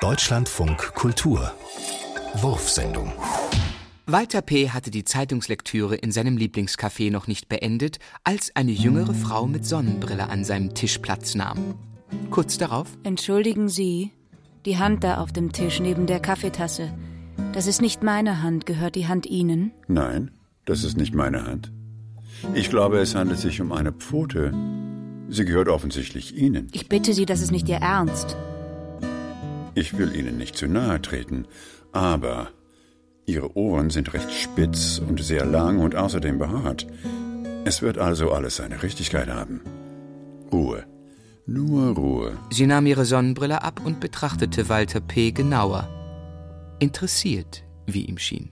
Deutschlandfunk Kultur Wurfsendung Walter P. hatte die Zeitungslektüre in seinem Lieblingscafé noch nicht beendet, als eine jüngere Frau mit Sonnenbrille an seinem Tisch Platz nahm. Kurz darauf Entschuldigen Sie, die Hand da auf dem Tisch neben der Kaffeetasse. Das ist nicht meine Hand. Gehört die Hand Ihnen? Nein, das ist nicht meine Hand. Ich glaube, es handelt sich um eine Pfote. Sie gehört offensichtlich Ihnen. Ich bitte Sie, das ist nicht Ihr Ernst. Ich will Ihnen nicht zu nahe treten, aber Ihre Ohren sind recht spitz und sehr lang und außerdem behaart. Es wird also alles seine Richtigkeit haben. Ruhe. Nur Ruhe. Sie nahm ihre Sonnenbrille ab und betrachtete Walter P. genauer. Interessiert, wie ihm schien.